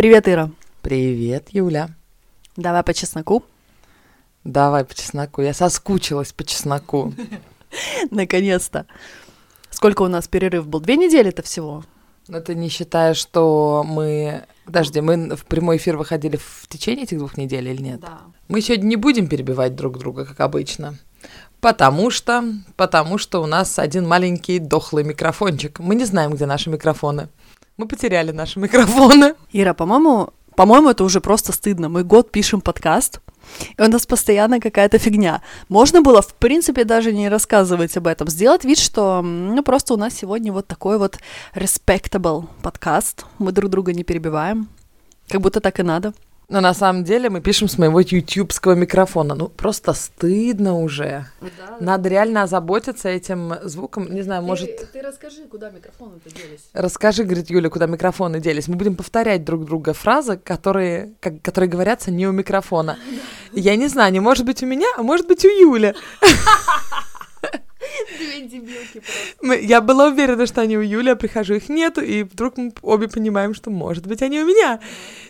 Привет, Ира. Привет, Юля. Давай по чесноку. Давай по чесноку. Я соскучилась по чесноку. Наконец-то. Сколько у нас перерыв был? Две недели-то всего? Но ты не считаешь, что мы... Подожди, мы в прямой эфир выходили в течение этих двух недель или нет? Да. Мы сегодня не будем перебивать друг друга, как обычно. Потому что, потому что у нас один маленький дохлый микрофончик. Мы не знаем, где наши микрофоны. Мы потеряли наши микрофоны. Ира, по-моему, по-моему, это уже просто стыдно. Мы год пишем подкаст, и у нас постоянно какая-то фигня. Можно было, в принципе, даже не рассказывать об этом. Сделать вид, что, ну, просто у нас сегодня вот такой вот respectable подкаст. Мы друг друга не перебиваем. Как будто так и надо. Но на самом деле мы пишем с моего ютубского микрофона. Ну, просто стыдно уже. Да. Надо реально озаботиться этим звуком. Не знаю, может... Ты, ты расскажи, куда микрофоны-то делись. Расскажи, говорит Юля, куда микрофоны делись. Мы будем повторять друг друга фразы, которые, как, которые говорятся не у микрофона. Я не знаю, не может быть у меня, а может быть у Юли. Две дебилки просто. Мы- Я была уверена, что они у Юли, а прихожу, их нету, и вдруг мы обе понимаем, что, может быть, они у меня.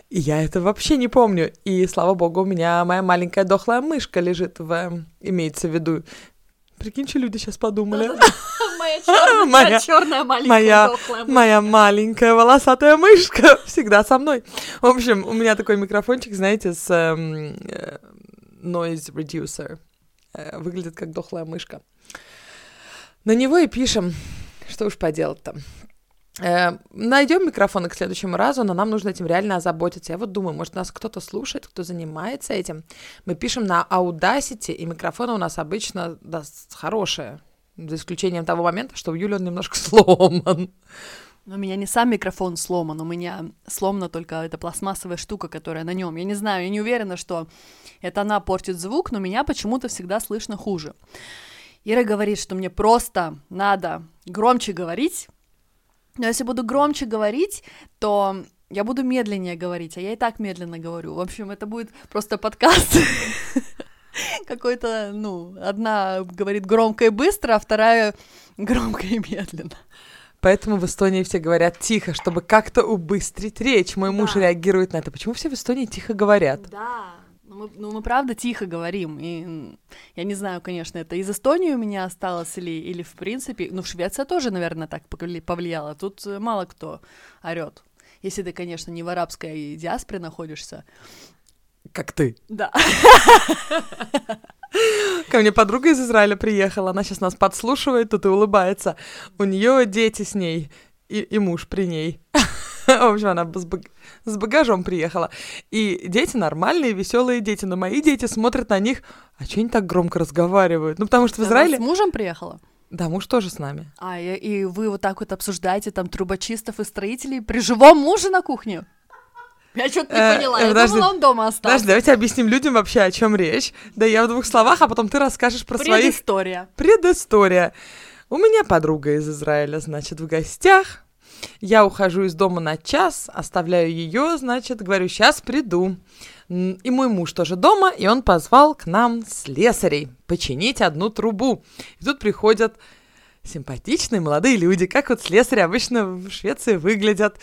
И я это вообще не помню. И, слава богу, у меня моя маленькая дохлая мышка лежит в... эм, Имеется в виду... Прикинь, что люди сейчас подумали. Моя черная, маленькая дохлая мышка. Моя маленькая волосатая мышка всегда со мной. В общем, у меня такой микрофончик, знаете, с эм, э, noise reducer. Э, Выглядит как дохлая мышка. На него и пишем. Что уж поделать-то. найдем микрофоны к следующему разу, но нам нужно этим реально озаботиться. Я вот думаю, может, нас кто-то слушает, кто занимается этим. Мы пишем на Audacity, и микрофоны у нас обычно да, хорошие. За исключением того момента, что у Юли он немножко сломан. Но у меня не сам микрофон сломан, у меня сломана только эта пластмассовая штука, которая на нем. Я не знаю, я не уверена, что это она портит звук, но меня почему-то всегда слышно хуже. Ира говорит, что мне просто надо громче говорить, но если буду громче говорить, то я буду медленнее говорить, а я и так медленно говорю. В общем, это будет просто подкаст какой-то, ну, одна говорит громко и быстро, а вторая громко и медленно. Поэтому в Эстонии все говорят тихо, чтобы как-то убыстрить речь. Мой муж Да. реагирует на это. Почему все в Эстонии тихо говорят? Да. Ну мы, ну, мы правда тихо говорим. И я не знаю, конечно, это из Эстонии у меня осталось или, или в принципе. Ну, Швеция тоже, наверное, так повли- повлияла. Тут э, мало кто орет. Если ты, конечно, не в арабской диаспоре находишься. Как ты. Да. Ко мне подруга из Израиля приехала, она сейчас нас подслушивает тут и улыбается. У нее дети с ней и, и муж при ней. В общем, она с, баг- с багажом приехала. И дети нормальные, веселые дети, но мои дети смотрят на них, а что они так громко разговаривают? Ну, потому что в Она Израиле... с мужем приехала? Да, муж тоже с нами. А, и, и вы вот так вот обсуждаете там трубочистов и строителей при живом муже на кухне? Я что-то не Э, поняла. э, Я подожди. думала, он дома остался. Подожди, давайте объясним людям вообще, о чем речь. Да я в двух словах, а потом ты расскажешь про своих Предыстория. Предыстория. У меня подруга из Израиля, значит, в гостях. Я ухожу из дома на час, оставляю ее, значит, говорю, сейчас приду. И мой муж тоже дома, и он позвал к нам слесарей починить одну трубу. И тут приходят симпатичные молодые люди, как вот слесари обычно в Швеции выглядят.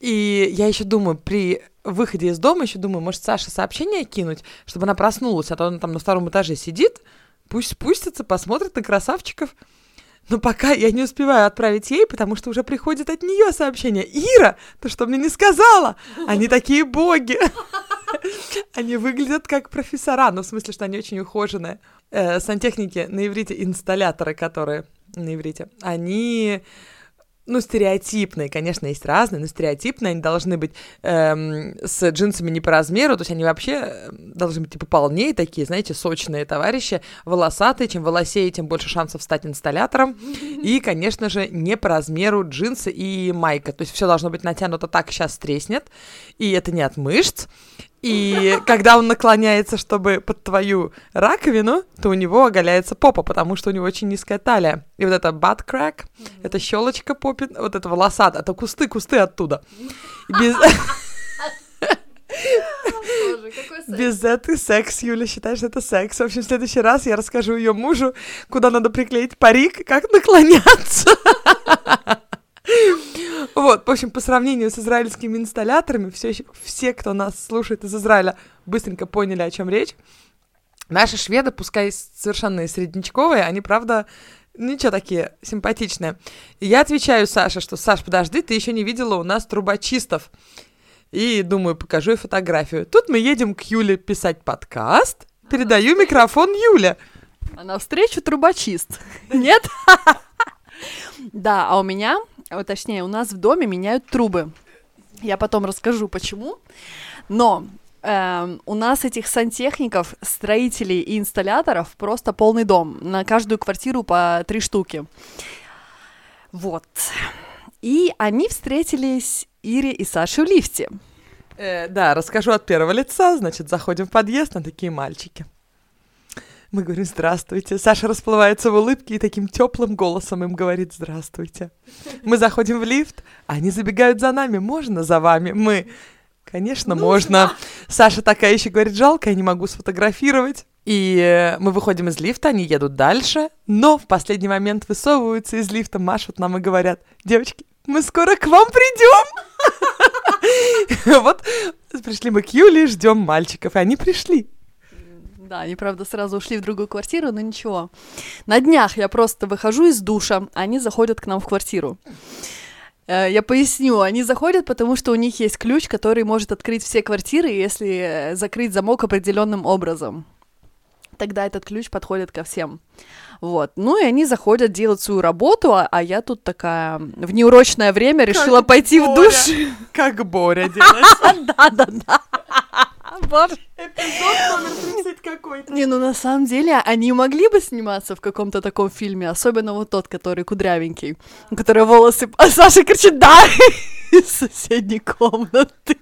И я еще думаю, при выходе из дома еще думаю, может, Саше сообщение кинуть, чтобы она проснулась, а то она там на втором этаже сидит, пусть спустится, посмотрит на красавчиков. Но пока я не успеваю отправить ей, потому что уже приходит от нее сообщение. Ира, ты что мне не сказала? Они такие боги. Они выглядят как профессора, ну, в смысле, что они очень ухоженные. Э, сантехники на иврите, инсталляторы, которые на иврите, они ну, стереотипные, конечно, есть разные, но стереотипные, они должны быть эм, с джинсами не по размеру, то есть они вообще э, должны быть типа полнее такие, знаете, сочные товарищи, волосатые, чем волосее, тем больше шансов стать инсталлятором, и, конечно же, не по размеру джинсы и майка, то есть все должно быть натянуто так, сейчас треснет, и это не от мышц, и когда он наклоняется, чтобы под твою раковину, то у него оголяется попа, потому что у него очень низкая талия. И вот это butt crack, это щелочка попит, вот это волосат, это кусты, кусты оттуда. И без, без этого секс, Юля считает, что это секс. В общем, в следующий раз я расскажу ее мужу, куда надо приклеить парик, как наклоняться. Вот, в общем, по сравнению с израильскими инсталляторами, все, все, кто нас слушает из Израиля, быстренько поняли, о чем речь. Наши шведы, пускай совершенно среднячковые, они, правда, ничего такие симпатичные. И я отвечаю Саше, что, Саш, подожди, ты еще не видела у нас трубочистов. И думаю, покажу ей фотографию. Тут мы едем к Юле писать подкаст. Передаю микрофон Юле. А навстречу трубочист. Нет? Да, а у меня, вот точнее, у нас в доме меняют трубы. Я потом расскажу, почему. Но эм, у нас этих сантехников, строителей и инсталляторов просто полный дом. На каждую квартиру по три штуки. Вот. И они встретились Ире и Саше в лифте. Э, да, расскажу от первого лица. Значит, заходим в подъезд, на такие мальчики. Мы говорим «Здравствуйте». Саша расплывается в улыбке и таким теплым голосом им говорит «Здравствуйте». Мы заходим в лифт, они забегают за нами. «Можно за вами?» Мы Конечно, Нужно. можно. Саша такая еще говорит, жалко, я не могу сфотографировать. И э, мы выходим из лифта, они едут дальше, но в последний момент высовываются из лифта, машут нам и говорят, девочки, мы скоро к вам придем. Вот пришли мы к Юле, ждем мальчиков, и они пришли. Да, они, правда, сразу ушли в другую квартиру, но ничего. На днях я просто выхожу из душа, они заходят к нам в квартиру. Э, я поясню, они заходят, потому что у них есть ключ, который может открыть все квартиры, если закрыть замок определенным образом. Тогда этот ключ подходит ко всем. Вот. Ну и они заходят делать свою работу, а, а я тут такая в неурочное время решила как пойти Боря. в душ. Как Боря делает. Да-да-да. Боже. Эпизод номер 30 какой-то. Не, ну на самом деле они могли бы сниматься в каком-то таком фильме, особенно вот тот, который кудрявенький, у которого волосы... А Саша кричит «Да!» из соседней комнаты.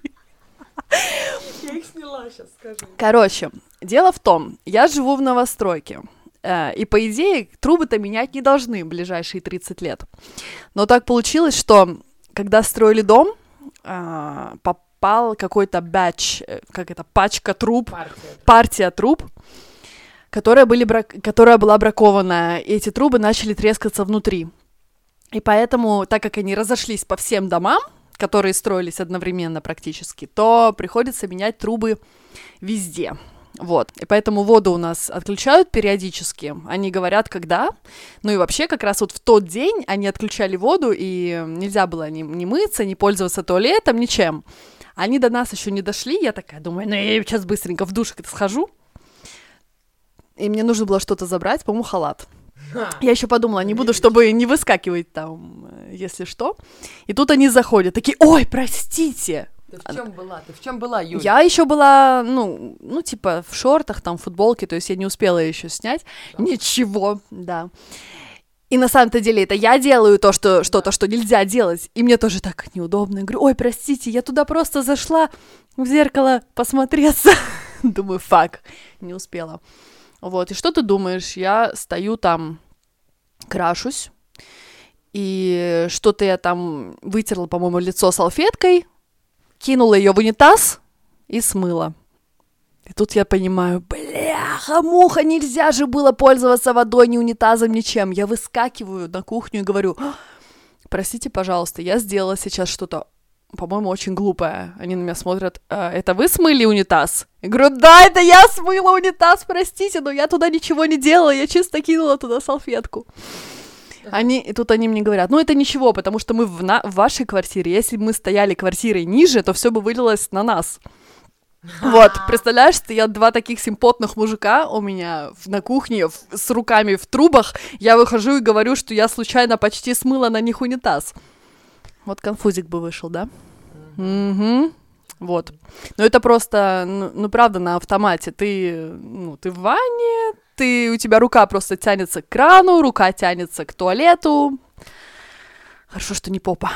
Я их сняла сейчас, скажу. Короче, дело в том, я живу в новостройке. Э, и, по идее, трубы-то менять не должны в ближайшие 30 лет. Но так получилось, что когда строили дом, э, попал какой-то бэч, э, как это, пачка труб, партия, партия труб, которая, были брак... которая была бракованная, и эти трубы начали трескаться внутри. И поэтому, так как они разошлись по всем домам, которые строились одновременно практически, то приходится менять трубы везде. Вот. И поэтому воду у нас отключают периодически. Они говорят, когда. Ну и вообще, как раз вот в тот день они отключали воду, и нельзя было ни, ни мыться, ни пользоваться туалетом, ничем. Они до нас еще не дошли. Я такая думаю, ну я сейчас быстренько в душ схожу. И мне нужно было что-то забрать, по-моему, халат. Я еще подумала, не буду, чтобы не выскакивать там, э, если что. И тут они заходят, такие, ой, простите, ты в чем была? Ты в чем была, Юля? Я еще была, ну, ну, типа, в шортах, там, в футболке, то есть я не успела еще снять. Да. Ничего, да. И на самом-то деле это я делаю то, что что-то, что нельзя делать. И мне тоже так неудобно. Я говорю, ой, простите, я туда просто зашла в зеркало посмотреться. Думаю, фак, не успела. Вот, и что ты думаешь? Я стою там, крашусь, и что-то я там вытерла, по-моему, лицо салфеткой, кинула ее в унитаз и смыла. И тут я понимаю, бляха, муха, нельзя же было пользоваться водой, ни унитазом, ничем. Я выскакиваю на кухню и говорю, простите, пожалуйста, я сделала сейчас что-то, по-моему, очень глупое. Они на меня смотрят, а, это вы смыли унитаз? Я говорю, да, это я смыла унитаз, простите, но я туда ничего не делала, я чисто кинула туда салфетку. Они, и тут они мне говорят, ну это ничего, потому что мы в, на, в вашей квартире, если бы мы стояли квартирой ниже, то все бы вылилось на нас. Вот, представляешь, стоят два таких симпотных мужика у меня на кухне в, с руками в трубах. Я выхожу и говорю, что я случайно почти смыла на них унитаз. Вот конфузик бы вышел, да? Угу. Вот. Но это просто, ну, ну правда, на автомате. Ты, ну, ты в ванне, ты, у тебя рука просто тянется к крану, рука тянется к туалету. Хорошо, что не попа.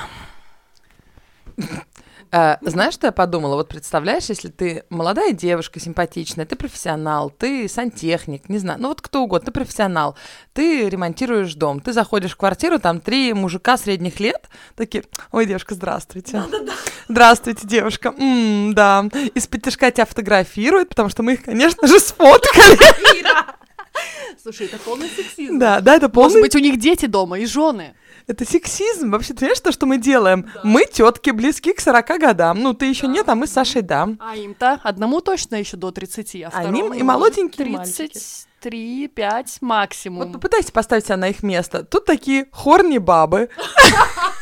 А, знаешь, что я подумала? Вот представляешь, если ты молодая девушка, симпатичная, ты профессионал, ты сантехник, не знаю, ну вот кто угодно, ты профессионал, ты ремонтируешь дом, ты заходишь в квартиру, там три мужика средних лет, такие, ой, девушка, здравствуйте. Да-да-да. Здравствуйте, девушка. М-м, да. Из-под тяжка тебя фотографируют, потому что мы их, конечно же, сфоткали. Слушай, это полный сексизм. Да, да, это полный... Может быть, у них дети дома и жены. Это сексизм. Вообще, ты знаешь, то, что мы делаем? Мы тетки близки к 40 годам. Ну, ты еще нет, а мы с Сашей да. А им-то одному точно еще до 30, а Они второму и молоденькие 33, 5 максимум. Вот попытайся поставить себя на их место. Тут такие хорни бабы,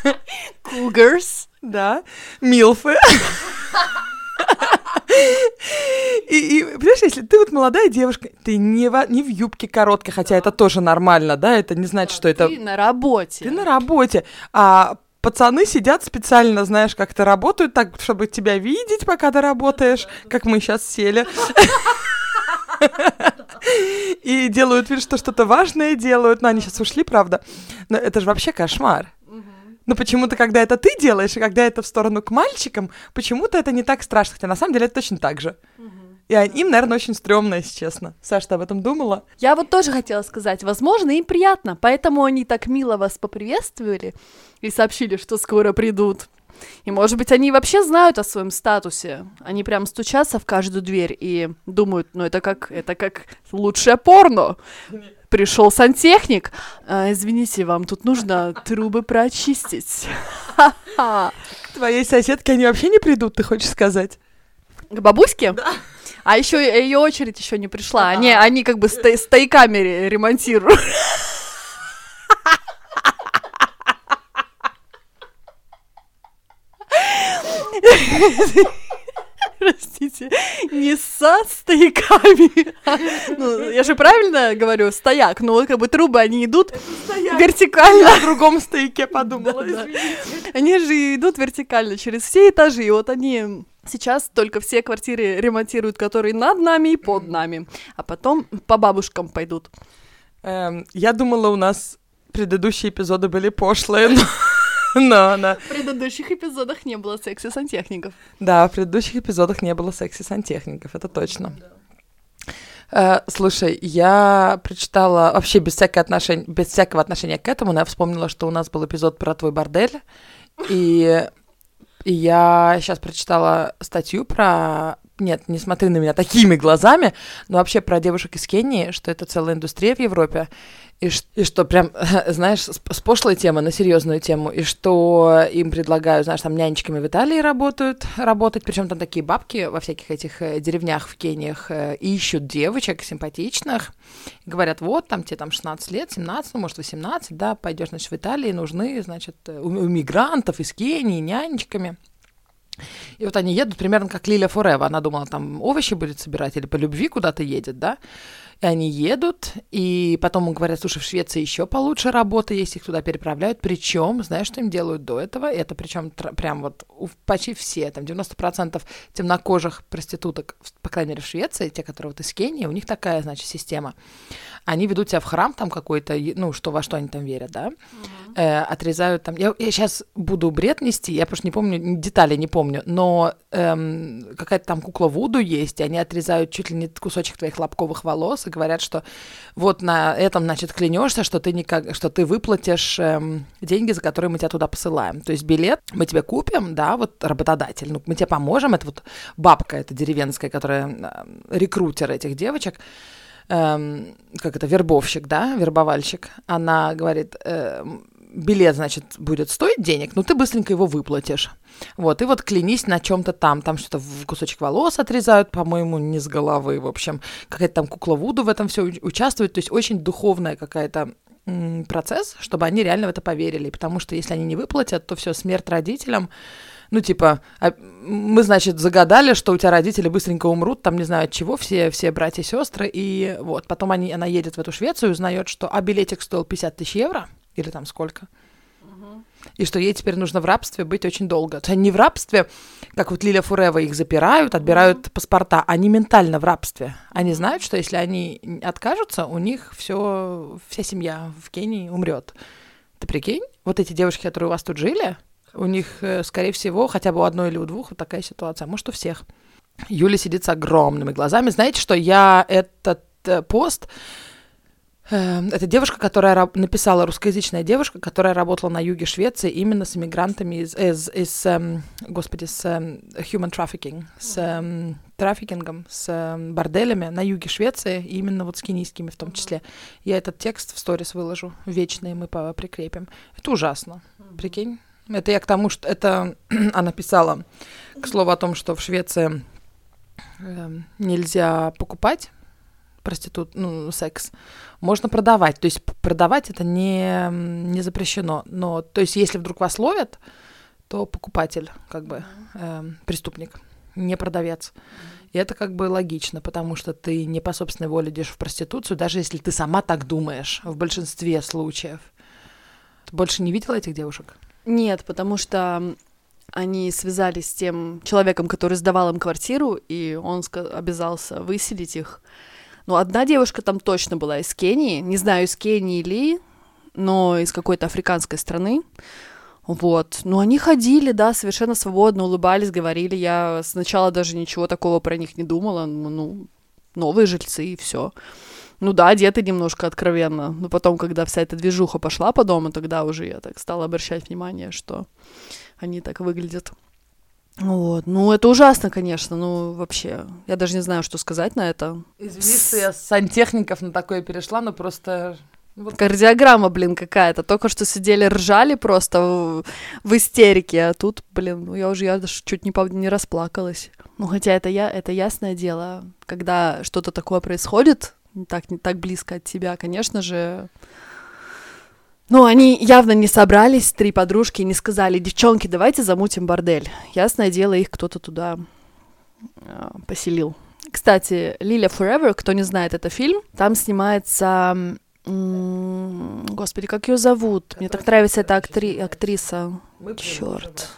Cougars. да, милфы. И, и, понимаешь, если ты вот молодая девушка, ты не, во- не в юбке короткой, хотя это тоже нормально, да, это не значит, что это... Ты на работе. Ты на работе, а пацаны сидят специально, знаешь, как-то работают так, чтобы тебя видеть, пока ты работаешь, как мы сейчас сели. И делают вид, что что-то важное делают. Но они сейчас ушли, правда. Но это же вообще кошмар. Но почему-то, когда это ты делаешь, и когда это в сторону к мальчикам, почему-то это не так страшно. Хотя на самом деле это точно так же. И они- им, наверное, очень стрёмно, если честно. Саша, ты об этом думала? Я вот тоже хотела сказать, возможно, им приятно, поэтому они так мило вас поприветствовали и сообщили, что скоро придут. И, может быть, они вообще знают о своем статусе. Они прям стучатся в каждую дверь и думают, ну это как, это как лучшее порно. Пришел сантехник. «А, извините, вам тут нужно трубы прочистить. К твоей соседке они вообще не придут, ты хочешь сказать? К бабуське? А еще ее очередь еще не пришла. Они, они как бы сто- стояками ре- ремонтируют. Простите, не со стояками. а, Ну, я же правильно говорю, стояк. Ну, вот как бы трубы, они идут вертикально. Я о другом стояке подумала. Они же идут вертикально через все этажи. И вот они сейчас только все квартиры ремонтируют, которые над нами и под нами. А потом по бабушкам пойдут. Эм, я думала, у нас предыдущие эпизоды были пошлые, но... но на- В предыдущих эпизодах не было секси-сантехников. Да, в предыдущих эпизодах не было секси-сантехников, это точно. Э, слушай, я прочитала вообще без, всякого отношения, без всякого отношения к этому, но я вспомнила, что у нас был эпизод про твой бордель, и, и я сейчас прочитала статью про... Нет, не смотри на меня такими глазами, но вообще про девушек из Кении, что это целая индустрия в Европе, и, и что прям, знаешь, с пошлой темы на серьезную тему, и что им предлагают, знаешь, там нянечками в Италии работают, работать, причем там такие бабки во всяких этих э, деревнях в Кениях э, ищут девочек симпатичных, говорят, вот, там тебе там 16 лет, 17, ну, может, 18, да, пойдешь, значит, в Италии, нужны, значит, э, у, у мигрантов из Кении нянечками. И вот они едут примерно как Лиля Форева. Она думала, там овощи будет собирать или по любви куда-то едет, да? И они едут, и потом им говорят, слушай, в Швеции еще получше работа есть, их туда переправляют. Причем, знаешь, что им делают до этого? Это причем прям вот почти все, там 90% темнокожих проституток, по крайней мере, в Швеции, те, которые вот из Кении, у них такая, значит, система. Они ведут тебя в храм там какой-то, ну, что во что они там верят, да? Э, отрезают там... Я, сейчас буду бред нести, я просто не помню, детали не помню, но эм, какая-то там кукла Вуду есть, и они отрезают чуть ли не кусочек твоих лобковых волос и говорят, что вот на этом, значит, клянешься, что ты, никак, что ты выплатишь эм, деньги, за которые мы тебя туда посылаем. То есть билет мы тебе купим, да, вот работодатель, ну, мы тебе поможем, это вот бабка эта деревенская, которая э, рекрутер этих девочек, эм, как это, вербовщик, да, вербовальщик, она говорит, эм, билет, значит, будет стоить денег, но ты быстренько его выплатишь. Вот, и вот клянись на чем-то там, там что-то в кусочек волос отрезают, по-моему, не с головы, в общем, какая-то там кукла Вуду в этом все участвует, то есть очень духовная какая-то процесс, чтобы они реально в это поверили, потому что если они не выплатят, то все, смерть родителям, ну, типа, а, мы, значит, загадали, что у тебя родители быстренько умрут, там, не знаю от чего, все, все братья и сестры, и вот, потом они, она едет в эту Швецию узнает, что, а билетик стоил 50 тысяч евро, или там сколько, и что ей теперь нужно в рабстве быть очень долго. То есть они не в рабстве, как вот Лиля Фурева их запирают, отбирают паспорта, они ментально в рабстве. Они знают, что если они откажутся, у них все, вся семья в Кении умрет. Ты прикинь, вот эти девушки, которые у вас тут жили, у них, э, скорее всего, хотя бы у одной или у двух вот такая ситуация, а может, у всех. Юля сидит с огромными глазами. Знаете, что я этот э, пост... э, Это девушка, которая написала, русскоязычная девушка, которая работала на юге Швеции именно с иммигрантами из, из, из, эм, господи, с эм, human trafficking, с эм, трафикингом, с э, борделями на юге Швеции, и именно вот с кенийскими в том числе. Я этот текст в сторис выложу, вечный мы прикрепим. Это ужасно, прикинь. Это я к тому, что это она писала, к слову о том, что в Швеции э, нельзя покупать проститут, ну, секс, можно продавать. То есть продавать это не, не запрещено. Но, то есть, если вдруг вас ловят, то покупатель, как бы, э, преступник, не продавец. И это как бы логично, потому что ты не по собственной воле идешь в проституцию, даже если ты сама так думаешь, в большинстве случаев. Ты больше не видела этих девушек? Нет, потому что они связались с тем человеком, который сдавал им квартиру, и он обязался выселить их. Ну, одна девушка там точно была из Кении, не знаю, из Кении ли, но из какой-то африканской страны. Вот. Ну, они ходили, да, совершенно свободно, улыбались, говорили. Я сначала даже ничего такого про них не думала. Ну, новые жильцы и все. Ну да, одеты немножко откровенно. Но потом, когда вся эта движуха пошла по дому, тогда уже я так стала обращать внимание, что они так выглядят. Вот. Ну, это ужасно, конечно. Ну, вообще, я даже не знаю, что сказать на это. Извини, что я с сантехников на такое перешла, но просто... Вот. Кардиограмма, блин, какая-то. Только что сидели, ржали просто в, в истерике, а тут, блин, ну я уже я даже чуть не, не расплакалась. Ну, хотя это я, это ясное дело, когда что-то такое происходит, так, не так близко от тебя, конечно же, ну, они явно не собрались, три подружки, и не сказали, девчонки, давайте замутим бордель. Ясное дело, их кто-то туда э, поселил. Кстати, Лиля Forever, кто не знает, это фильм. Там снимается... М- господи, как ее зовут? Мне так нравится эта актри- актриса. Черт.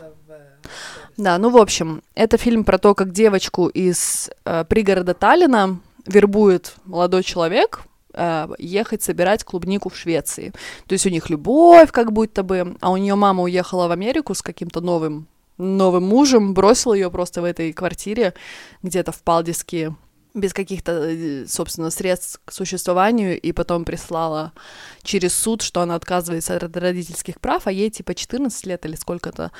Да, ну, в общем, это фильм про то, как девочку из э, пригорода Таллина вербует молодой человек, э, ехать собирать клубнику в Швеции. То есть у них любовь как будто бы, а у нее мама уехала в Америку с каким-то новым новым мужем, бросил ее просто в этой квартире где-то в Палдиске без каких-то, э, собственно, средств к существованию, и потом прислала через суд, что она отказывается от родительских прав, а ей типа 14 лет или сколько-то.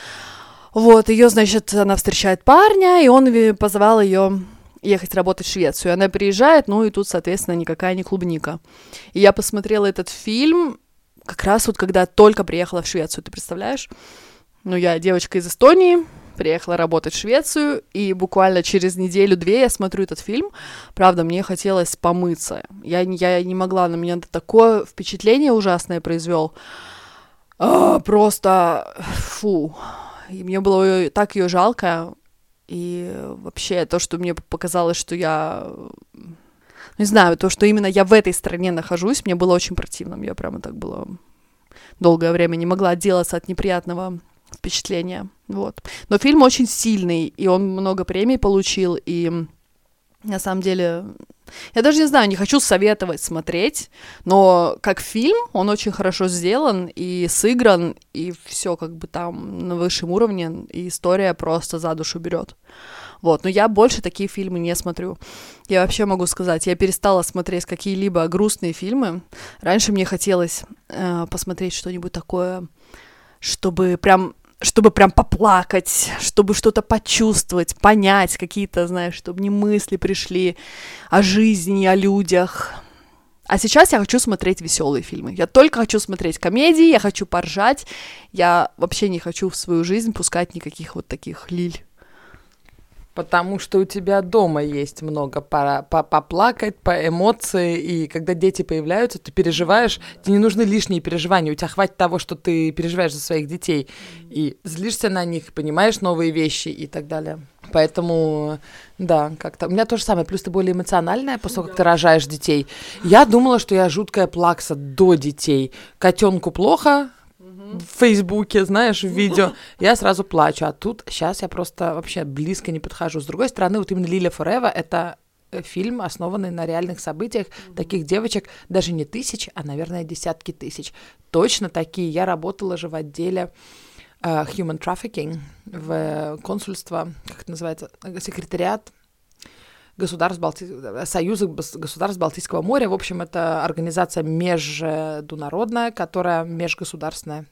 Вот, ее, значит, она встречает парня, и он позвал ее ехать работать в Швецию. Она приезжает, ну и тут, соответственно, никакая не клубника. И я посмотрела этот фильм как раз вот когда только приехала в Швецию, ты представляешь? Ну, я девочка из Эстонии, приехала работать в Швецию, и буквально через неделю-две я смотрю этот фильм. Правда, мне хотелось помыться. Я, я не могла, на меня такое впечатление ужасное произвел. А, просто фу. И мне было так ее жалко. И вообще то, что мне показалось, что я... Не знаю, то, что именно я в этой стране нахожусь, мне было очень противно. Я прямо так было долгое время не могла отделаться от неприятного впечатления. Вот. Но фильм очень сильный, и он много премий получил, и на самом деле, я даже не знаю, не хочу советовать смотреть, но как фильм он очень хорошо сделан и сыгран, и все как бы там на высшем уровне, и история просто за душу берет. Вот, но я больше такие фильмы не смотрю. Я вообще могу сказать, я перестала смотреть какие-либо грустные фильмы. Раньше мне хотелось э, посмотреть что-нибудь такое, чтобы прям чтобы прям поплакать, чтобы что-то почувствовать, понять какие-то, знаешь, чтобы не мысли пришли о жизни, о людях. А сейчас я хочу смотреть веселые фильмы. Я только хочу смотреть комедии, я хочу поржать. Я вообще не хочу в свою жизнь пускать никаких вот таких лиль. Потому что у тебя дома есть много по по поплакать, по эмоции, и когда дети появляются, ты переживаешь, тебе не нужны лишние переживания, у тебя хватит того, что ты переживаешь за своих детей, и злишься на них, понимаешь новые вещи и так далее. Поэтому, да, как-то. У меня то же самое. Плюс ты более эмоциональная, после того, как ты рожаешь детей. Я думала, что я жуткая плакса до детей. Котенку плохо, в Фейсбуке, знаешь, в видео, я сразу плачу. А тут сейчас я просто вообще близко не подхожу. С другой стороны, вот именно Лиля Форева это э, фильм, основанный на реальных событиях. Mm-hmm. Таких девочек даже не тысяч, а, наверное, десятки тысяч. Точно такие. Я работала же в отделе uh, Human Trafficking в консульство, как это называется, секретариат государств Балти... Союза государств Балтийского моря. В общем, это организация международная, которая межгосударственная,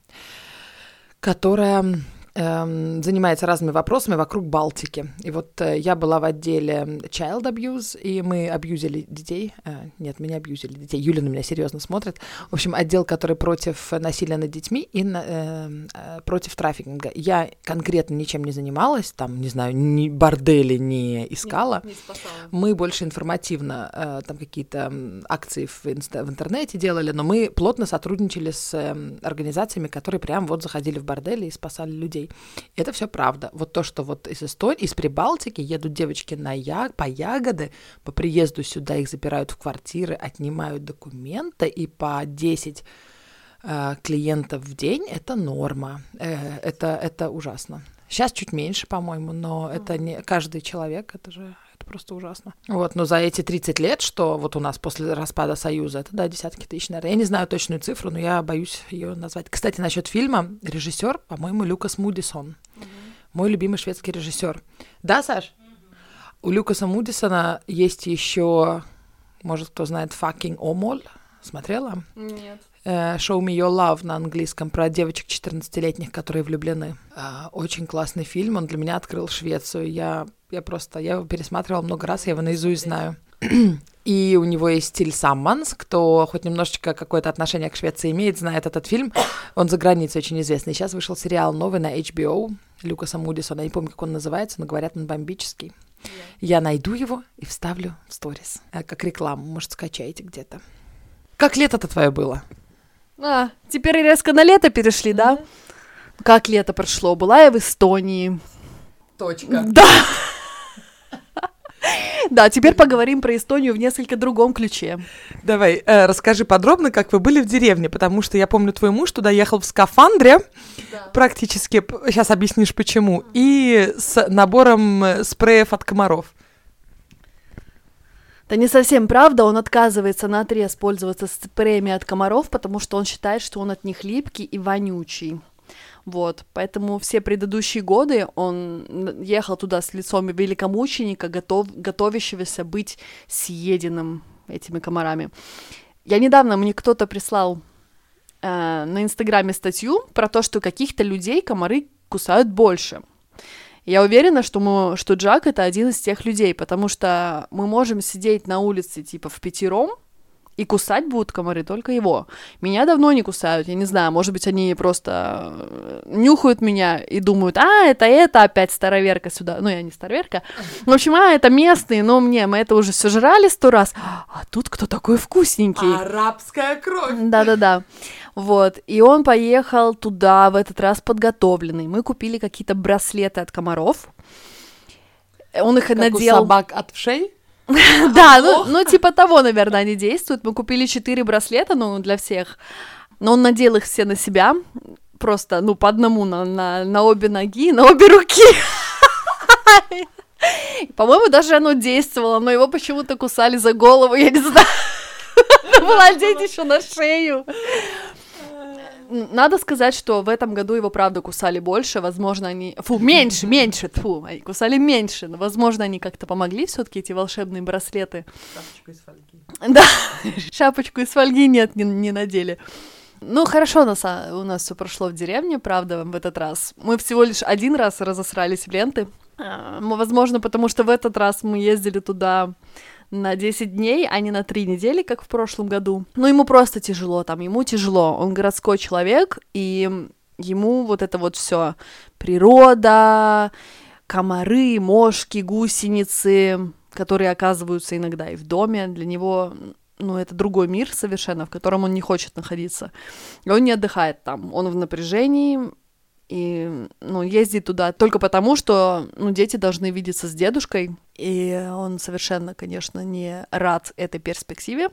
которая занимается разными вопросами вокруг Балтики. И вот э, я была в отделе Child Abuse, и мы абьюзили детей. Э, нет, меня абьюзили детей. Юля на меня серьезно смотрит. В общем, отдел, который против насилия над детьми и на, э, э, против трафикинга. Я конкретно ничем не занималась, там, не знаю, ни бордели не искала. Не, не спасала. Мы больше информативно э, там какие-то акции в, инста- в интернете делали, но мы плотно сотрудничали с э, организациями, которые прям вот заходили в бордели и спасали людей. И это все правда. Вот то, что вот из Эстонии, из Прибалтики едут девочки на я... по ягоды, по приезду сюда их запирают в квартиры, отнимают документы, и по 10 э, клиентов в день это норма. Э, это, это ужасно. Сейчас чуть меньше, по-моему, но это не каждый человек, это же это просто ужасно. Вот, но за эти 30 лет, что вот у нас после распада Союза, это, да, десятки тысяч, наверное. Я не знаю точную цифру, но я боюсь ее назвать. Кстати, насчет фильма, режиссер, по-моему, Люкас Мудисон. Угу. Мой любимый шведский режиссер. Да, Саш? Угу. У Люкаса Мудисона есть еще, может, кто знает, fucking Омоль. Смотрела? Нет. Uh, Show Me Your Love на английском про девочек 14-летних, которые влюблены. Uh, очень классный фильм, он для меня открыл Швецию. Я, я просто, я его пересматривала много раз, я его наизусть знаю. И у него есть стиль Самманс, кто хоть немножечко какое-то отношение к Швеции имеет, знает этот фильм. Он за границей очень известный. Сейчас вышел сериал новый на HBO Люкаса Мудисона. Я не помню, как он называется, но говорят, он бомбический. Yeah. Я найду его и вставлю в сторис, э, как рекламу. Может, скачаете где-то. Как лето-то твое было? А, теперь резко на лето перешли, mm-hmm. да? Как лето прошло? Была я в Эстонии. Точка. Да. Да, теперь поговорим про Эстонию в несколько другом ключе. Давай, э, расскажи подробно, как вы были в деревне, потому что я помню, твой муж туда ехал в скафандре, да. практически, сейчас объяснишь почему, и с набором э, спреев от комаров. Это не совсем правда, он отказывается на отрез пользоваться спреями от комаров, потому что он считает, что он от них липкий и вонючий. Вот, поэтому все предыдущие годы он ехал туда с лицом великомученика, готов, готовящегося быть съеденным этими комарами. Я недавно, мне кто-то прислал э, на Инстаграме статью про то, что каких-то людей комары кусают больше. Я уверена, что, мы, что Джак это один из тех людей, потому что мы можем сидеть на улице типа в пятером, и кусать будут комары только его. Меня давно не кусают, я не знаю, может быть, они просто э, нюхают меня и думают, а, это это опять староверка сюда. Ну, я не староверка. В общем, а, это местные, но мне, мы это уже все жрали сто раз. А тут кто такой вкусненький? Арабская кровь. Да-да-да. Вот, и он поехал туда в этот раз подготовленный. Мы купили какие-то браслеты от комаров. Он их как надел... у собак от вшей? Да, ну, ну типа того, наверное, они действуют. Мы купили четыре браслета, ну, для всех. Но он надел их все на себя, просто, ну, по одному на, на, на обе ноги, на обе руки. По-моему, даже оно действовало, но его почему-то кусали за голову, я не знаю. Надо было одеть еще на шею. Надо сказать, что в этом году его, правда, кусали больше, возможно, они... Фу, меньше, меньше, фу, кусали меньше, но, возможно, они как-то помогли все таки эти волшебные браслеты. Шапочку из фольги. Да, шапочку из фольги нет, не, не надели. Ну, хорошо нас, у нас все прошло в деревне, правда, в этот раз. Мы всего лишь один раз разосрались в ленты. А, возможно, потому что в этот раз мы ездили туда на 10 дней, а не на 3 недели, как в прошлом году. Ну, ему просто тяжело там, ему тяжело. Он городской человек, и ему вот это вот все природа, комары, мошки, гусеницы, которые оказываются иногда и в доме, для него ну, это другой мир совершенно, в котором он не хочет находиться. И он не отдыхает там. Он в напряжении, и, ну, ездит туда только потому, что, ну, дети должны видеться с дедушкой, и он совершенно, конечно, не рад этой перспективе.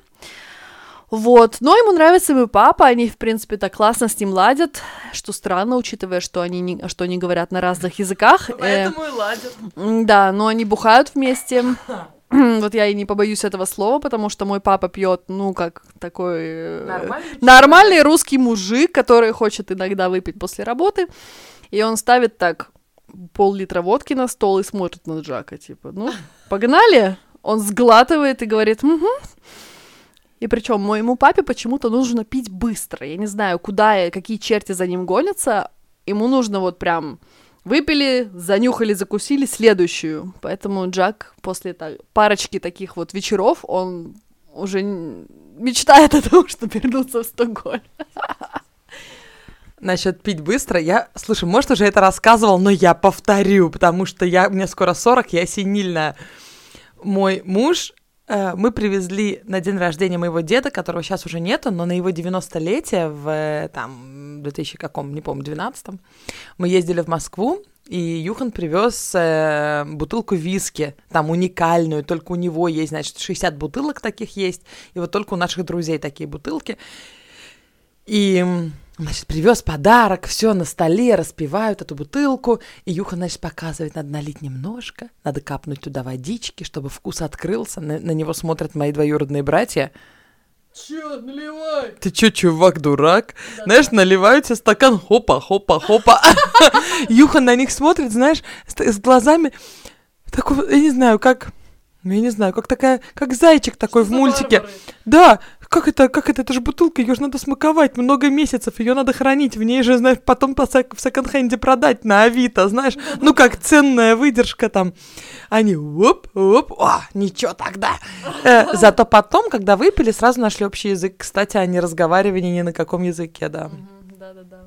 Вот, но ему нравится мой папа, они, в принципе, так классно с ним ладят, что странно, учитывая, что они, не, что они говорят на разных языках. Поэтому э, и ладят. Да, но они бухают вместе. вот я и не побоюсь этого слова, потому что мой папа пьет, ну, как такой э, нормальный, нормальный русский мужик, который хочет иногда выпить после работы. И он ставит так пол-литра водки на стол и смотрит на Джака, типа, ну, погнали. Он сглатывает и говорит, угу. И причем моему папе почему-то нужно пить быстро. Я не знаю, куда, какие черти за ним гонятся. ему нужно вот прям выпили, занюхали, закусили следующую. Поэтому Джак после парочки таких вот вечеров, он уже мечтает о том, чтобы вернуться в Стокгольм. Насчет пить быстро, я, слушай, может, уже это рассказывал, но я повторю, потому что я, мне скоро 40, я синильная. Мой муж, мы привезли на день рождения моего деда, которого сейчас уже нету, но на его 90-летие в, э, там, 2000 каком, не помню, 12 мы ездили в Москву, и Юхан привез э, бутылку виски, там уникальную, только у него есть, значит, 60 бутылок таких есть, и вот только у наших друзей такие бутылки. И Значит, привез подарок, все на столе, распивают эту бутылку, и Юха, значит, показывает, надо налить немножко, надо капнуть туда водички, чтобы вкус открылся. На, на него смотрят мои двоюродные братья. Чё, наливай? Ты чё, чувак, дурак? Да, знаешь, да. наливают себе стакан, хопа, хопа, хопа. Юха на них смотрит, знаешь, с глазами, такой, я не знаю, как... Ну, я не знаю, как такая, как зайчик такой в мультике. Да, как это, как это, это же бутылка, ее же надо смаковать много месяцев, ее надо хранить, в ней же, знаешь, потом по сек- в секонд-хенде продать на Авито, знаешь, ну как ценная выдержка там. Они оп, оп, о, ничего тогда. Э, зато потом, когда выпили, сразу нашли общий язык. Кстати, они разговаривали ни на каком языке, да. Да-да-да.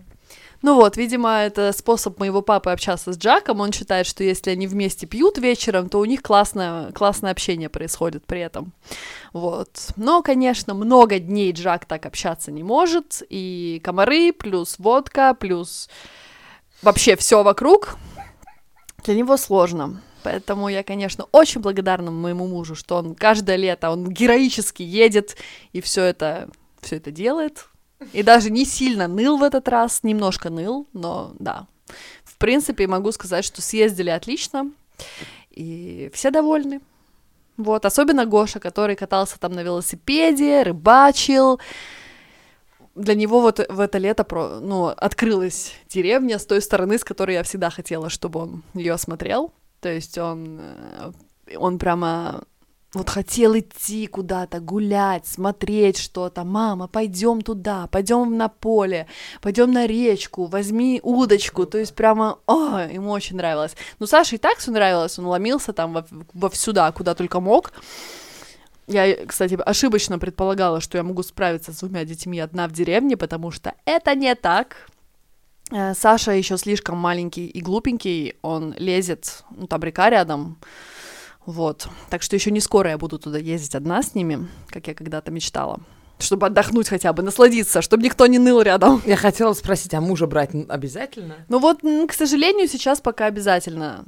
Ну вот, видимо, это способ моего папы общаться с Джаком. Он считает, что если они вместе пьют вечером, то у них классное, классное общение происходит при этом. Вот. Но, конечно, много дней Джак так общаться не может. И комары, плюс водка, плюс вообще все вокруг. Для него сложно. Поэтому я, конечно, очень благодарна моему мужу, что он каждое лето, он героически едет и все это, все это делает. И даже не сильно ныл в этот раз, немножко ныл, но да. В принципе, могу сказать, что съездили отлично, и все довольны. Вот, особенно Гоша, который катался там на велосипеде, рыбачил. Для него вот в это лето про, ну, открылась деревня с той стороны, с которой я всегда хотела, чтобы он ее осмотрел. То есть он, э, он прямо вот хотел идти куда-то, гулять, смотреть что-то. Мама, пойдем туда, пойдем на поле, пойдем на речку, возьми удочку. То есть прямо, о, ему очень нравилось. Ну, Саше и так все нравилось, он ломился там во, во куда только мог. Я, кстати, ошибочно предполагала, что я могу справиться с двумя детьми одна в деревне, потому что это не так. Э, Саша еще слишком маленький и глупенький, он лезет, ну, там река рядом, вот. Так что еще не скоро я буду туда ездить одна с ними, как я когда-то мечтала. Чтобы отдохнуть хотя бы, насладиться, чтобы никто не ныл рядом. Я хотела спросить, а мужа брать обязательно? Ну вот, к сожалению, сейчас пока обязательно.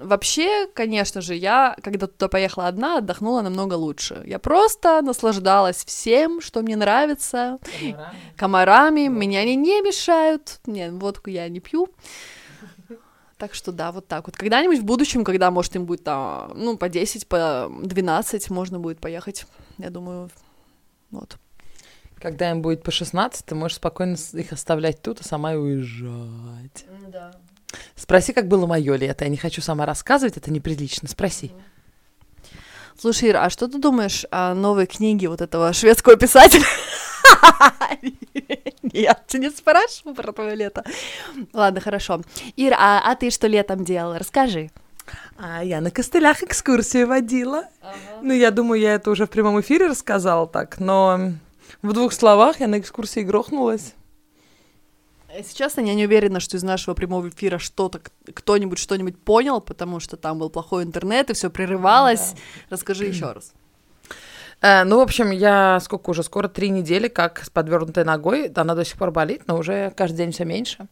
Вообще, конечно же, я, когда туда поехала одна, отдохнула намного лучше. Я просто наслаждалась всем, что мне нравится. Комарами. Комарами. Меня они не мешают. Нет, водку я не пью. Так что да, вот так вот. Когда-нибудь в будущем, когда, может, им будет там, ну, по 10, по 12, можно будет поехать, я думаю, вот. Когда им будет по 16, ты можешь спокойно их оставлять тут, а сама и уезжать. Да. Спроси, как было мое лето. Я не хочу сама рассказывать, это неприлично. Спроси. Слушай, Ира, а что ты думаешь о новой книге вот этого шведского писателя? Тебя не спрашиваю про твое лето. Ладно, хорошо. Ира, а, а ты что летом делала? Расскажи. А я на костылях экскурсию водила. Ага. Ну, я думаю, я это уже в прямом эфире рассказала так, но в двух словах я на экскурсии грохнулась. Честно, я не уверена, что из нашего прямого эфира что-то кто-нибудь что-нибудь понял, потому что там был плохой интернет и все прерывалось. Да. Расскажи еще раз. Э, ну, в общем, я сколько уже, скоро три недели как с подвернутой ногой, она до сих пор болит, но уже каждый день все меньше.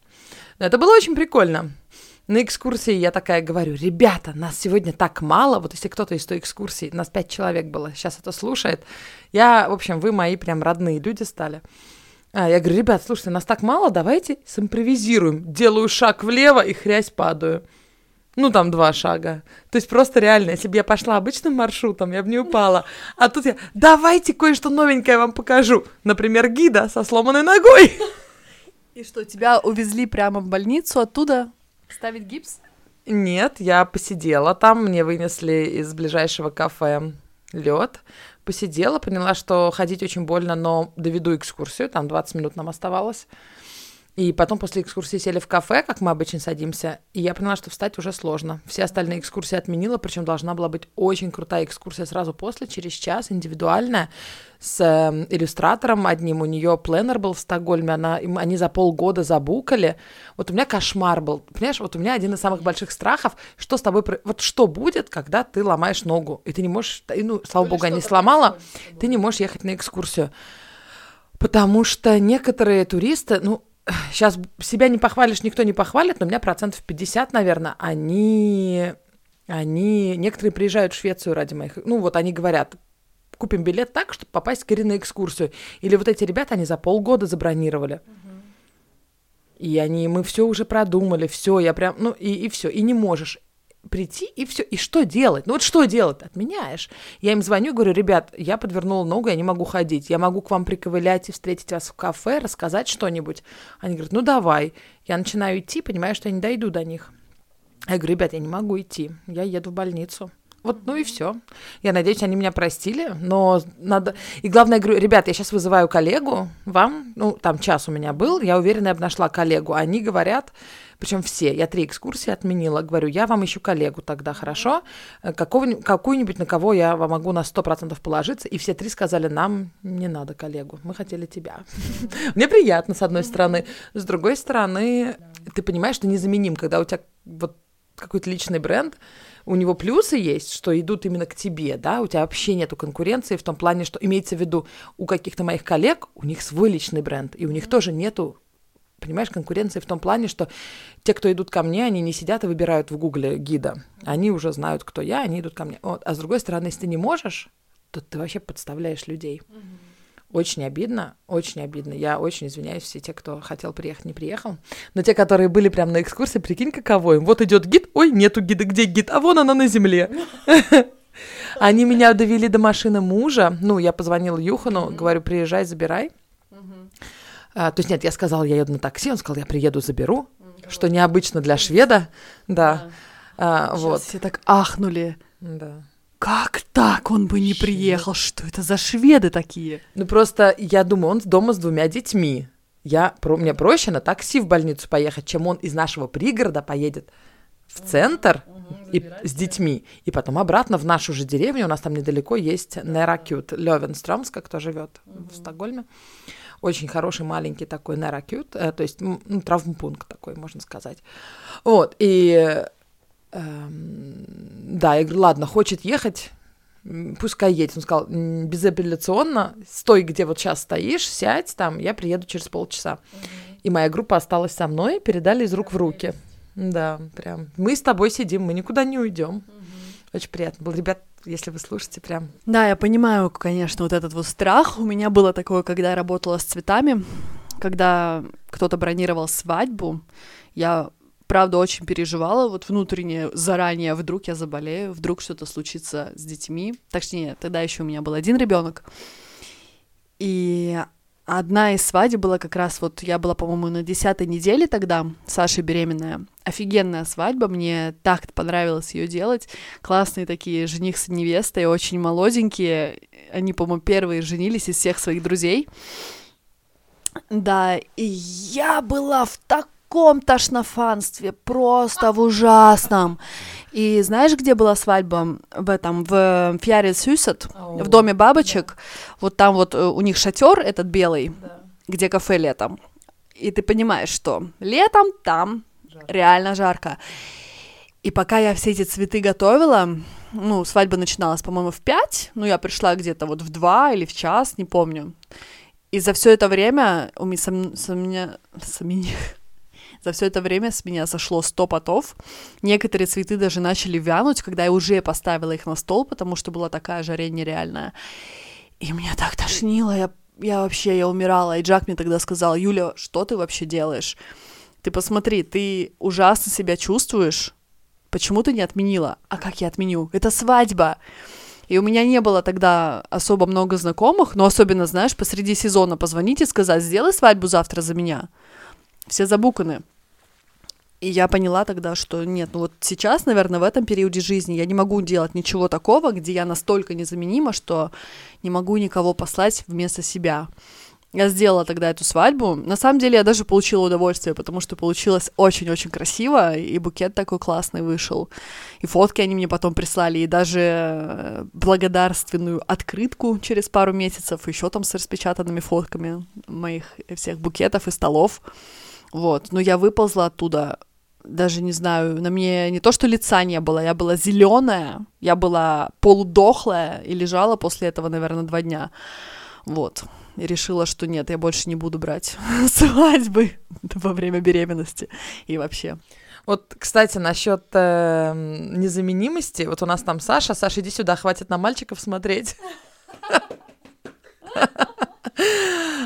Это было очень прикольно. На экскурсии я такая говорю, ребята, нас сегодня так мало, вот если кто-то из той экскурсии, нас пять человек было, сейчас это слушает, я, в общем, вы мои прям родные люди стали. А, я говорю, ребят, слушайте, нас так мало, давайте симпровизируем. Делаю шаг влево и хрясь падаю. Ну, там два шага. То есть просто реально, если бы я пошла обычным маршрутом, я бы не упала. А тут я, давайте кое-что новенькое вам покажу. Например, гида со сломанной ногой. И что, тебя увезли прямо в больницу оттуда ставить гипс? Нет, я посидела там, мне вынесли из ближайшего кафе лед. Посидела, поняла, что ходить очень больно, но доведу экскурсию, там 20 минут нам оставалось. И потом после экскурсии сели в кафе, как мы обычно садимся, и я поняла, что встать уже сложно. Все остальные экскурсии отменила, причем должна была быть очень крутая экскурсия сразу после, через час, индивидуальная, с э, иллюстратором одним. У нее пленер был в Стокгольме, она, им, они за полгода забукали. Вот у меня кошмар был. Понимаешь, вот у меня один из самых больших страхов, что с тобой... Вот что будет, когда ты ломаешь ногу, и ты не можешь... И, ну, слава ну, богу, не сломала, ты не можешь ехать на экскурсию. Потому что некоторые туристы, ну, сейчас себя не похвалишь, никто не похвалит, но у меня процентов 50, наверное, они, они, некоторые приезжают в Швецию ради моих, ну вот они говорят, купим билет так, чтобы попасть к Ире на экскурсию. Или вот эти ребята, они за полгода забронировали. И они, мы все уже продумали, все, я прям, ну и, и все, и не можешь прийти и все. И что делать? Ну вот что делать? Отменяешь. Я им звоню, говорю, ребят, я подвернула ногу, я не могу ходить. Я могу к вам приковылять и встретить вас в кафе, рассказать что-нибудь. Они говорят, ну давай. Я начинаю идти, понимаю, что я не дойду до них. Я говорю, ребят, я не могу идти. Я еду в больницу. Вот, ну и все. Я надеюсь, они меня простили, но надо... И главное, я говорю, ребят, я сейчас вызываю коллегу, вам, ну, там час у меня был, я уверена, я бы нашла коллегу. Они говорят, причем все, я три экскурсии отменила, говорю, я вам ищу коллегу тогда, хорошо? Э, какую-нибудь, на кого я вам могу на сто процентов положиться. И все три сказали, нам не надо коллегу, мы хотели тебя. Мне приятно, с одной стороны. С другой стороны, ты понимаешь, что незаменим, когда у тебя вот какой-то личный бренд, у него плюсы есть, что идут именно к тебе, да, у тебя вообще нету конкуренции в том плане, что имеется в виду у каких-то моих коллег, у них свой личный бренд, и у них тоже нету Понимаешь, конкуренции в том плане, что те, кто идут ко мне, они не сидят и выбирают в Гугле гида. Они уже знают, кто я, они идут ко мне. Вот. А с другой стороны, если ты не можешь, то ты вообще подставляешь людей. Угу. Очень обидно, очень обидно. Я очень извиняюсь, все те, кто хотел приехать, не приехал. Но те, которые были прям на экскурсии, прикинь, каково им. Вот идет гид, ой, нету гида, где гид? А вон она на земле. Они меня довели до машины мужа. Ну, я позвонила Юхану, говорю, приезжай, забирай. А, то есть нет, я сказала, я еду на такси, он сказал, я приеду, заберу, что необычно для шведа, да. А, вот. Все так ахнули. Да. Как так он бы не Швед. приехал? Что это за шведы такие? Ну просто я думаю, он дома с двумя детьми. Я, про, мне проще на такси в больницу поехать, чем он из нашего пригорода поедет в центр угу, и, с детьми, и потом обратно в нашу же деревню. У нас там недалеко есть Неракют, Левенстромска, кто живет угу. в Стокгольме. Очень хороший маленький такой нейрокют, э, то есть ну, травмпункт такой, можно сказать. Вот, и Эм, да, я говорю, ладно, хочет ехать, пускай едет. Он сказал, безапелляционно, стой, где вот сейчас стоишь, сядь там, я приеду через полчаса. И моя группа осталась со мной, передали из рук в руки. Да, прям. Мы с тобой сидим, мы никуда не уйдем. Угу. Очень приятно было. Ребят, если вы слушаете, прям. Да, я понимаю, конечно, вот этот вот страх. У меня было такое, когда я работала с цветами, когда кто-то бронировал свадьбу, я правда очень переживала вот внутренне заранее, вдруг я заболею, вдруг что-то случится с детьми. Точнее, тогда еще у меня был один ребенок. И одна из свадеб была как раз вот, я была, по-моему, на десятой неделе тогда, Саша беременная. Офигенная свадьба, мне так понравилось ее делать. Классные такие жених с невестой, очень молоденькие. Они, по-моему, первые женились из всех своих друзей. Да, и я была в таком таком тошнофанстве, просто в ужасном. И знаешь, где была свадьба? В этом, в Фьяре Сюсет, в доме бабочек. Вот там вот э, у них шатер этот белый, где кафе летом. И ты понимаешь, что летом там жарко. реально жарко. И пока я все эти цветы готовила, ну, свадьба начиналась, по-моему, в 5, ну, я пришла где-то вот в 2 или в час, не помню. И за все это время у меня, со, со меня, со меня, за все это время с меня сошло 100 потов. Некоторые цветы даже начали вянуть, когда я уже поставила их на стол, потому что была такая жаре нереальная. И меня так тошнило, я, я вообще, я умирала. И Джак мне тогда сказал, Юля, что ты вообще делаешь? Ты посмотри, ты ужасно себя чувствуешь, почему ты не отменила? А как я отменю? Это свадьба. И у меня не было тогда особо много знакомых, но особенно, знаешь, посреди сезона позвонить и сказать, сделай свадьбу завтра за меня все забуканы. И я поняла тогда, что нет, ну вот сейчас, наверное, в этом периоде жизни я не могу делать ничего такого, где я настолько незаменима, что не могу никого послать вместо себя. Я сделала тогда эту свадьбу. На самом деле я даже получила удовольствие, потому что получилось очень-очень красиво, и букет такой классный вышел. И фотки они мне потом прислали, и даже э, благодарственную открытку через пару месяцев, еще там с распечатанными фотками моих всех букетов и столов. Вот, но я выползла оттуда даже не знаю, на мне не то, что лица не было, я была зеленая, я была полудохлая и лежала после этого, наверное, два дня. Вот. И решила, что нет, я больше не буду брать свадьбы во время беременности и вообще. Вот, кстати, насчет э, незаменимости. Вот у нас там Саша. Саша, иди сюда, хватит на мальчиков смотреть.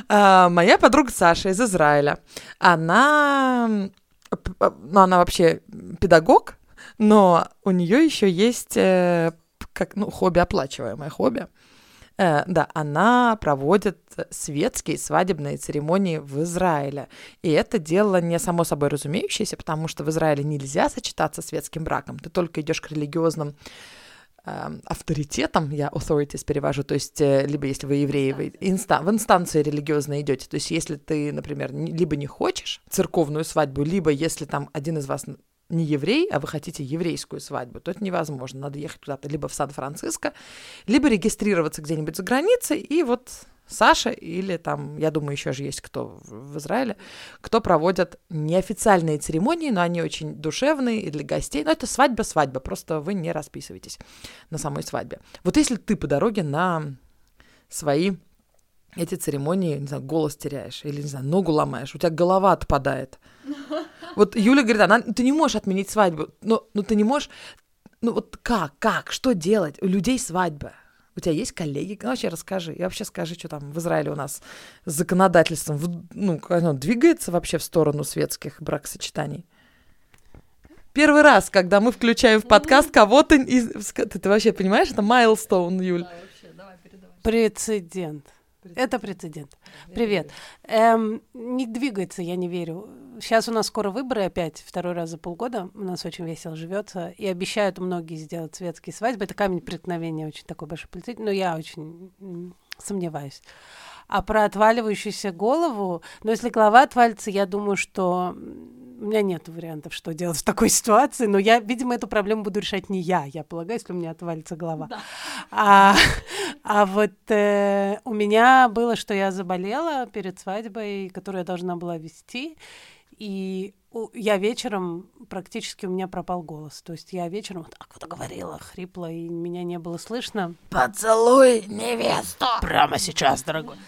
А, моя подруга Саша из Израиля. Она ну, она вообще педагог, но у нее еще есть э, как, ну, хобби, оплачиваемое хобби. Э, да, она проводит светские свадебные церемонии в Израиле. И это дело не само собой разумеющееся, потому что в Израиле нельзя сочетаться светским браком. Ты только идешь к религиозным авторитетом, я authorities перевожу, то есть э, либо если вы евреи, вы инста в инстанции религиозные идете, то есть если ты, например, не, либо не хочешь церковную свадьбу, либо если там один из вас не еврей, а вы хотите еврейскую свадьбу, то это невозможно. Надо ехать куда-то либо в Сан-Франциско, либо регистрироваться где-нибудь за границей и вот Саша или там, я думаю, еще же есть кто в Израиле, кто проводят неофициальные церемонии, но они очень душевные и для гостей. Но это свадьба-свадьба, просто вы не расписываетесь на самой свадьбе. Вот если ты по дороге на свои эти церемонии, не знаю, голос теряешь или, не знаю, ногу ломаешь, у тебя голова отпадает. Вот Юля говорит, она, ты не можешь отменить свадьбу, но, но ты не можешь, ну вот как, как, что делать? У людей свадьба. У тебя есть коллеги? Ну, вообще расскажи. И вообще скажи, что там в Израиле у нас с законодательством, ну, оно двигается вообще в сторону светских бракосочетаний? Первый раз, когда мы включаем в подкаст кого-то из... Ты, ты вообще понимаешь, это майлстоун, Юль. Прецедент. Это прецедент. Привет. Эм, не двигается, я не верю. Сейчас у нас скоро выборы опять, второй раз за полгода. У нас очень весело живется. И обещают многие сделать светские свадьбы. Это камень преткновения очень такой большой политик, но я очень сомневаюсь. А про отваливающуюся голову, ну, если голова отвалится, я думаю, что у меня нет вариантов, что делать в такой ситуации, но я, видимо, эту проблему буду решать не я, я полагаю, если у меня отвалится голова. Да. А, а вот э, у меня было, что я заболела перед свадьбой, которую я должна была вести, и я вечером практически у меня пропал голос. То есть я вечером вот так вот говорила, хрипло, и меня не было слышно. Поцелуй невесту! Прямо сейчас, дорогой.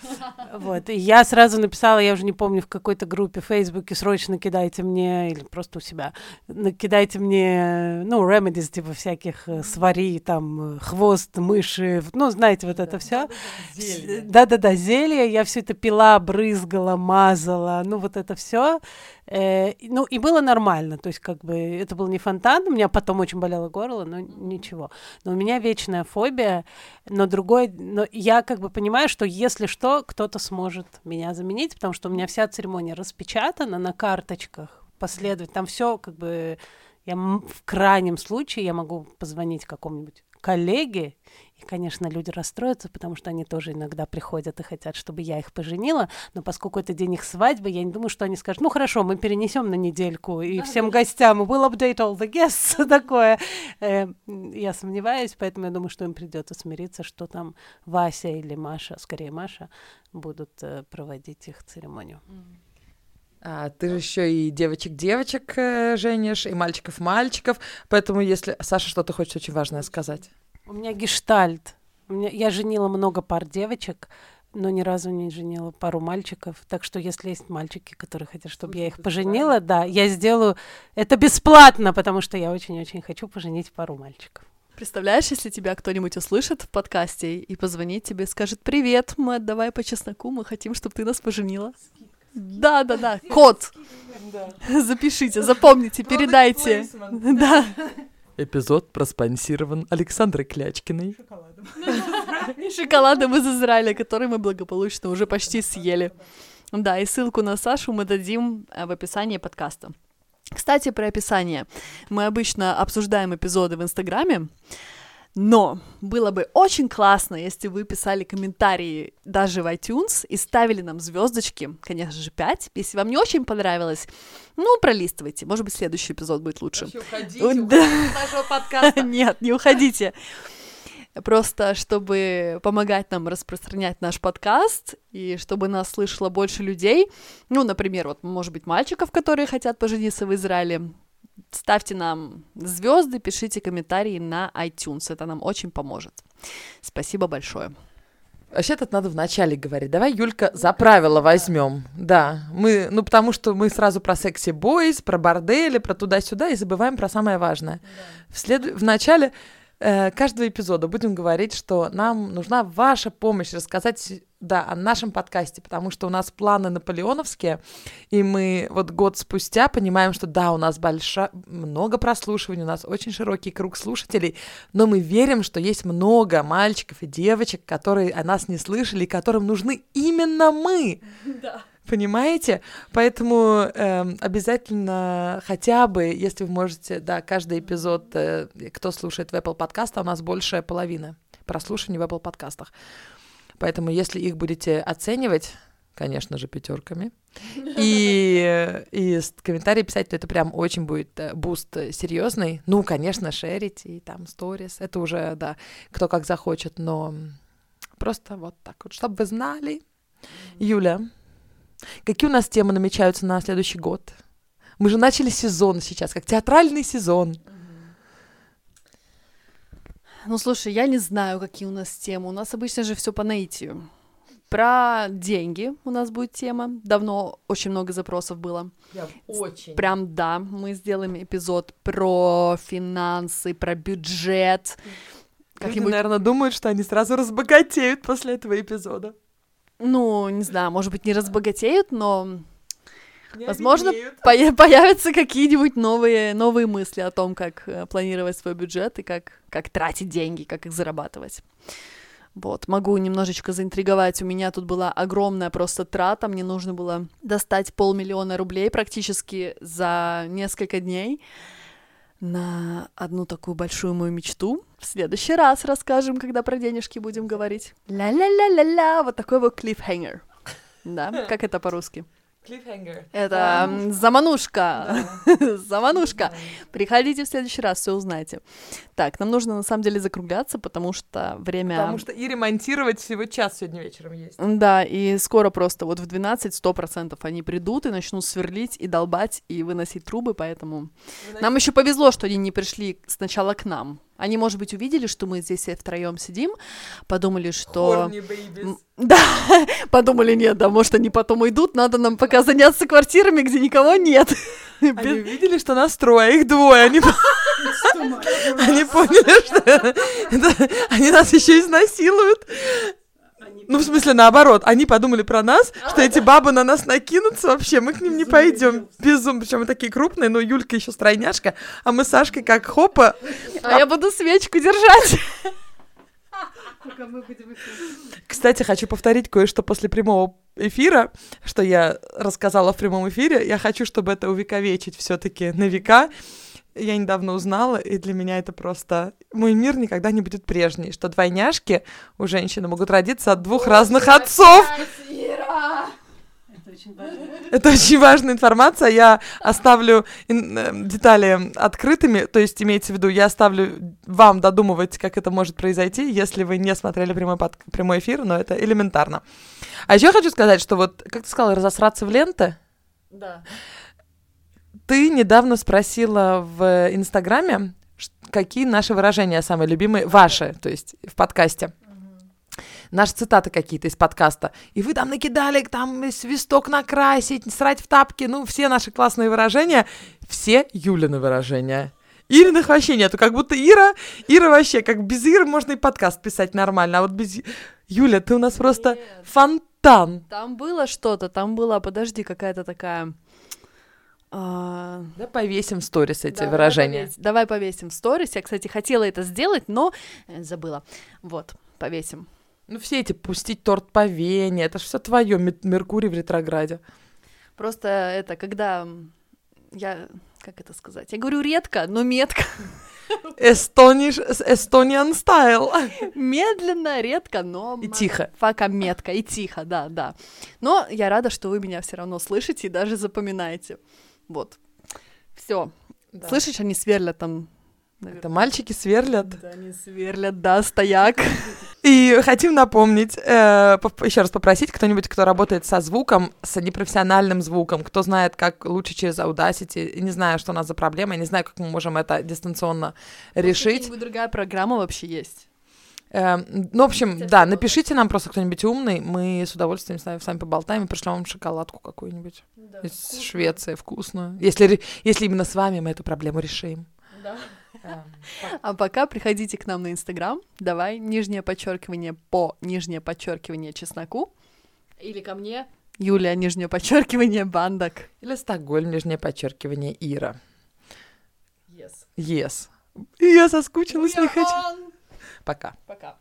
Вот, и я сразу написала, я уже не помню, в какой-то группе в Фейсбуке, срочно кидайте мне, или просто у себя, накидайте мне, ну, remedies, типа всяких э, свари, там, э, хвост, мыши, ну, знаете, вот это все. Да-да-да, зелье. Я все это пила, брызгала, мазала, ну, вот это все. Э, ну, и было нормально, то есть как бы это был не фонтан, у меня потом очень болело горло, но ничего. Но у меня вечная фобия, но другой, но я как бы понимаю, что если что, кто-то сможет меня заменить, потому что у меня вся церемония распечатана на карточках, последовательно, там все как бы я в крайнем случае я могу позвонить какому-нибудь коллеге и, конечно, люди расстроятся, потому что они тоже иногда приходят и хотят, чтобы я их поженила. Но поскольку это день их свадьбы, я не думаю, что они скажут, ну хорошо, мы перенесем на недельку и всем гостям we'll update all the guests такое. Э, я сомневаюсь, поэтому я думаю, что им придется смириться, что там Вася или Маша, скорее Маша, будут э, проводить их церемонию. А, ты же еще и девочек-девочек э, женишь, и мальчиков-мальчиков. Поэтому, если Саша что-то хочет очень важное сказать. У меня гештальт. У меня... Я женила много пар девочек, но ни разу не женила пару мальчиков. Так что, если есть мальчики, которые хотят, чтобы Слушай, я их поженила, да, я сделаю это бесплатно, потому что я очень-очень хочу поженить пару мальчиков. Представляешь, если тебя кто-нибудь услышит в подкасте и позвонит тебе, скажет «Привет, мы давай по чесноку, мы хотим, чтобы ты нас поженила». Да, да, да, код. Запишите, запомните, передайте. Да. Эпизод проспонсирован Александрой Клячкиной. Шоколадом. Шоколадом из Израиля, который мы благополучно уже почти съели. Да, и ссылку на Сашу мы дадим э, в описании подкаста. Кстати, про описание. Мы обычно обсуждаем эпизоды в Инстаграме, Но было бы очень классно, если вы писали комментарии даже в iTunes и ставили нам звездочки, конечно же, 5. Если вам не очень понравилось, ну, пролистывайте. Может быть, следующий эпизод будет лучше. Уходите, Да. уходите нашего подкаста. Нет, не уходите. Просто чтобы помогать нам распространять наш подкаст и чтобы нас слышало больше людей. Ну, например, вот, может быть, мальчиков, которые хотят пожениться в Израиле. Ставьте нам звезды, пишите комментарии на iTunes. Это нам очень поможет. Спасибо большое. Вообще тут надо вначале говорить. Давай, Юлька, за правило возьмем. Да, мы, ну потому что мы сразу про секси бойс, про бордели, про туда-сюда и забываем про самое важное. В, след... в начале каждого эпизода будем говорить, что нам нужна ваша помощь рассказать, да, о нашем подкасте, потому что у нас планы наполеоновские, и мы вот год спустя понимаем, что да, у нас большая, много прослушиваний, у нас очень широкий круг слушателей, но мы верим, что есть много мальчиков и девочек, которые о нас не слышали, и которым нужны именно мы. Понимаете? Поэтому эм, обязательно хотя бы, если вы можете, да, каждый эпизод, э, кто слушает в Apple подкастах, у нас большая половина прослушиваний в Apple подкастах. Поэтому если их будете оценивать, конечно же, пятерками, и, и комментарии писать, то это прям очень будет э, буст э, серьезный. Ну, конечно, шерить и там сторис, это уже, да, кто как захочет, но просто вот так вот, чтобы вы знали. Юля, какие у нас темы намечаются на следующий год? Мы же начали сезон сейчас, как театральный сезон. Ну, слушай, я не знаю, какие у нас темы. У нас обычно же все по наитию. Про деньги у нас будет тема. Давно очень много запросов было. очень. Прям да, мы сделаем эпизод про финансы, про бюджет. Люди, Как-нибудь, наверное, думают, что они сразу разбогатеют после этого эпизода. Ну, не знаю, может быть, не разбогатеют, но Не Возможно. Пое- появятся какие-нибудь новые, новые мысли о том, как э, планировать свой бюджет и как, как тратить деньги, как их зарабатывать. Вот, могу немножечко заинтриговать. У меня тут была огромная просто трата. Мне нужно было достать полмиллиона рублей практически за несколько дней на одну такую большую мою мечту. В следующий раз расскажем, когда про денежки будем говорить. Ля-ля-ля-ля-ля, вот такой вот клиффхенгер. Да, как это по-русски? Cliffhanger. Это заманушка. Заманушка. Приходите в следующий раз, все узнаете. Так, нам нужно на самом деле закругляться, потому что время... Потому что и ремонтировать всего час сегодня вечером есть. Да, и скоро просто вот в 12 100% они придут и начнут сверлить и долбать и выносить трубы, поэтому... Нам еще повезло, что они не пришли сначала к нам. Они, может быть, увидели, что мы здесь втроем сидим, подумали, что... Да, подумали, нет, да, может, они потом уйдут, надо нам пока заняться квартирами, где никого нет. Они увидели, что нас трое, их двое. Они, они поняли, что они нас еще изнасилуют. Ну, в смысле, наоборот, они подумали про нас, что эти бабы на нас накинутся вообще, мы к ним не пойдем. Безум, причем мы такие крупные, но Юлька еще стройняшка, а мы с Сашкой как хопа. А я буду свечку держать. Кстати, хочу повторить кое-что после прямого эфира, что я рассказала в прямом эфире. Я хочу, чтобы это увековечить все-таки на века. Я недавно узнала, и для меня это просто... Мой мир никогда не будет прежний, что двойняшки у женщины могут родиться от двух разных отцов. Это очень. Это очень важная информация. Я оставлю ин- э, детали открытыми, то есть имеется в виду, я оставлю вам додумывать, как это может произойти, если вы не смотрели прямой, под- прямой эфир, но это элементарно. А еще хочу сказать, что вот, как ты сказала, разосраться в ленты, Да. Ты недавно спросила в Инстаграме, какие наши выражения самые любимые, ваши, то есть в подкасте. Наши цитаты какие-то из подкаста. И вы там накидали, там свисток накрасить, срать в тапки. Ну, все наши классные выражения. Все Юлины выражения. Ириных вообще нету. Как будто Ира, Ира вообще, как без Иры можно и подкаст писать нормально. А вот без... Юля, ты у нас просто Нет. фонтан. Там было что-то, там была, подожди, какая-то такая... а, Да, повесим в сторис эти давай выражения. повесь- Давай повесим в сторис. Я, кстати, хотела это сделать, но э, забыла. Вот, повесим. Ну, все эти пустить торт по вене, это же все твое, Меркурий в ретрограде. Просто это, когда я как это сказать? Я говорю редко, но метко. Эстониш, Estonian style. Медленно, редко, но... И тихо. Фака метко, и тихо, да, да. Но я рада, что вы меня все равно слышите и даже запоминаете. Вот. Все. Да. Слышишь, они сверлят там. Это мальчики сверлят. Да, они сверлят, да, стояк. И хотим напомнить, э, еще раз попросить кто-нибудь, кто работает со звуком, с непрофессиональным звуком, кто знает, как лучше через Audacity, и не знаю, что у нас за проблема, я не знаю, как мы можем это дистанционно решить. Какая-нибудь другая программа вообще есть. Э, ну, в общем, да, напишите нам просто кто-нибудь умный, мы с удовольствием с вами, с вами поболтаем и пришлем вам шоколадку какую-нибудь из Швеции, вкусную. Если, если именно с вами мы эту проблему решим. А пока приходите к нам на Инстаграм. Давай нижнее подчеркивание по нижнее подчеркивание чесноку. Или ко мне. Юлия, нижнее подчеркивание, бандок. Или Стокгольм, нижнее подчеркивание Ира. Yes. Yes. Я соскучилась, не хочу. Пока. Пока.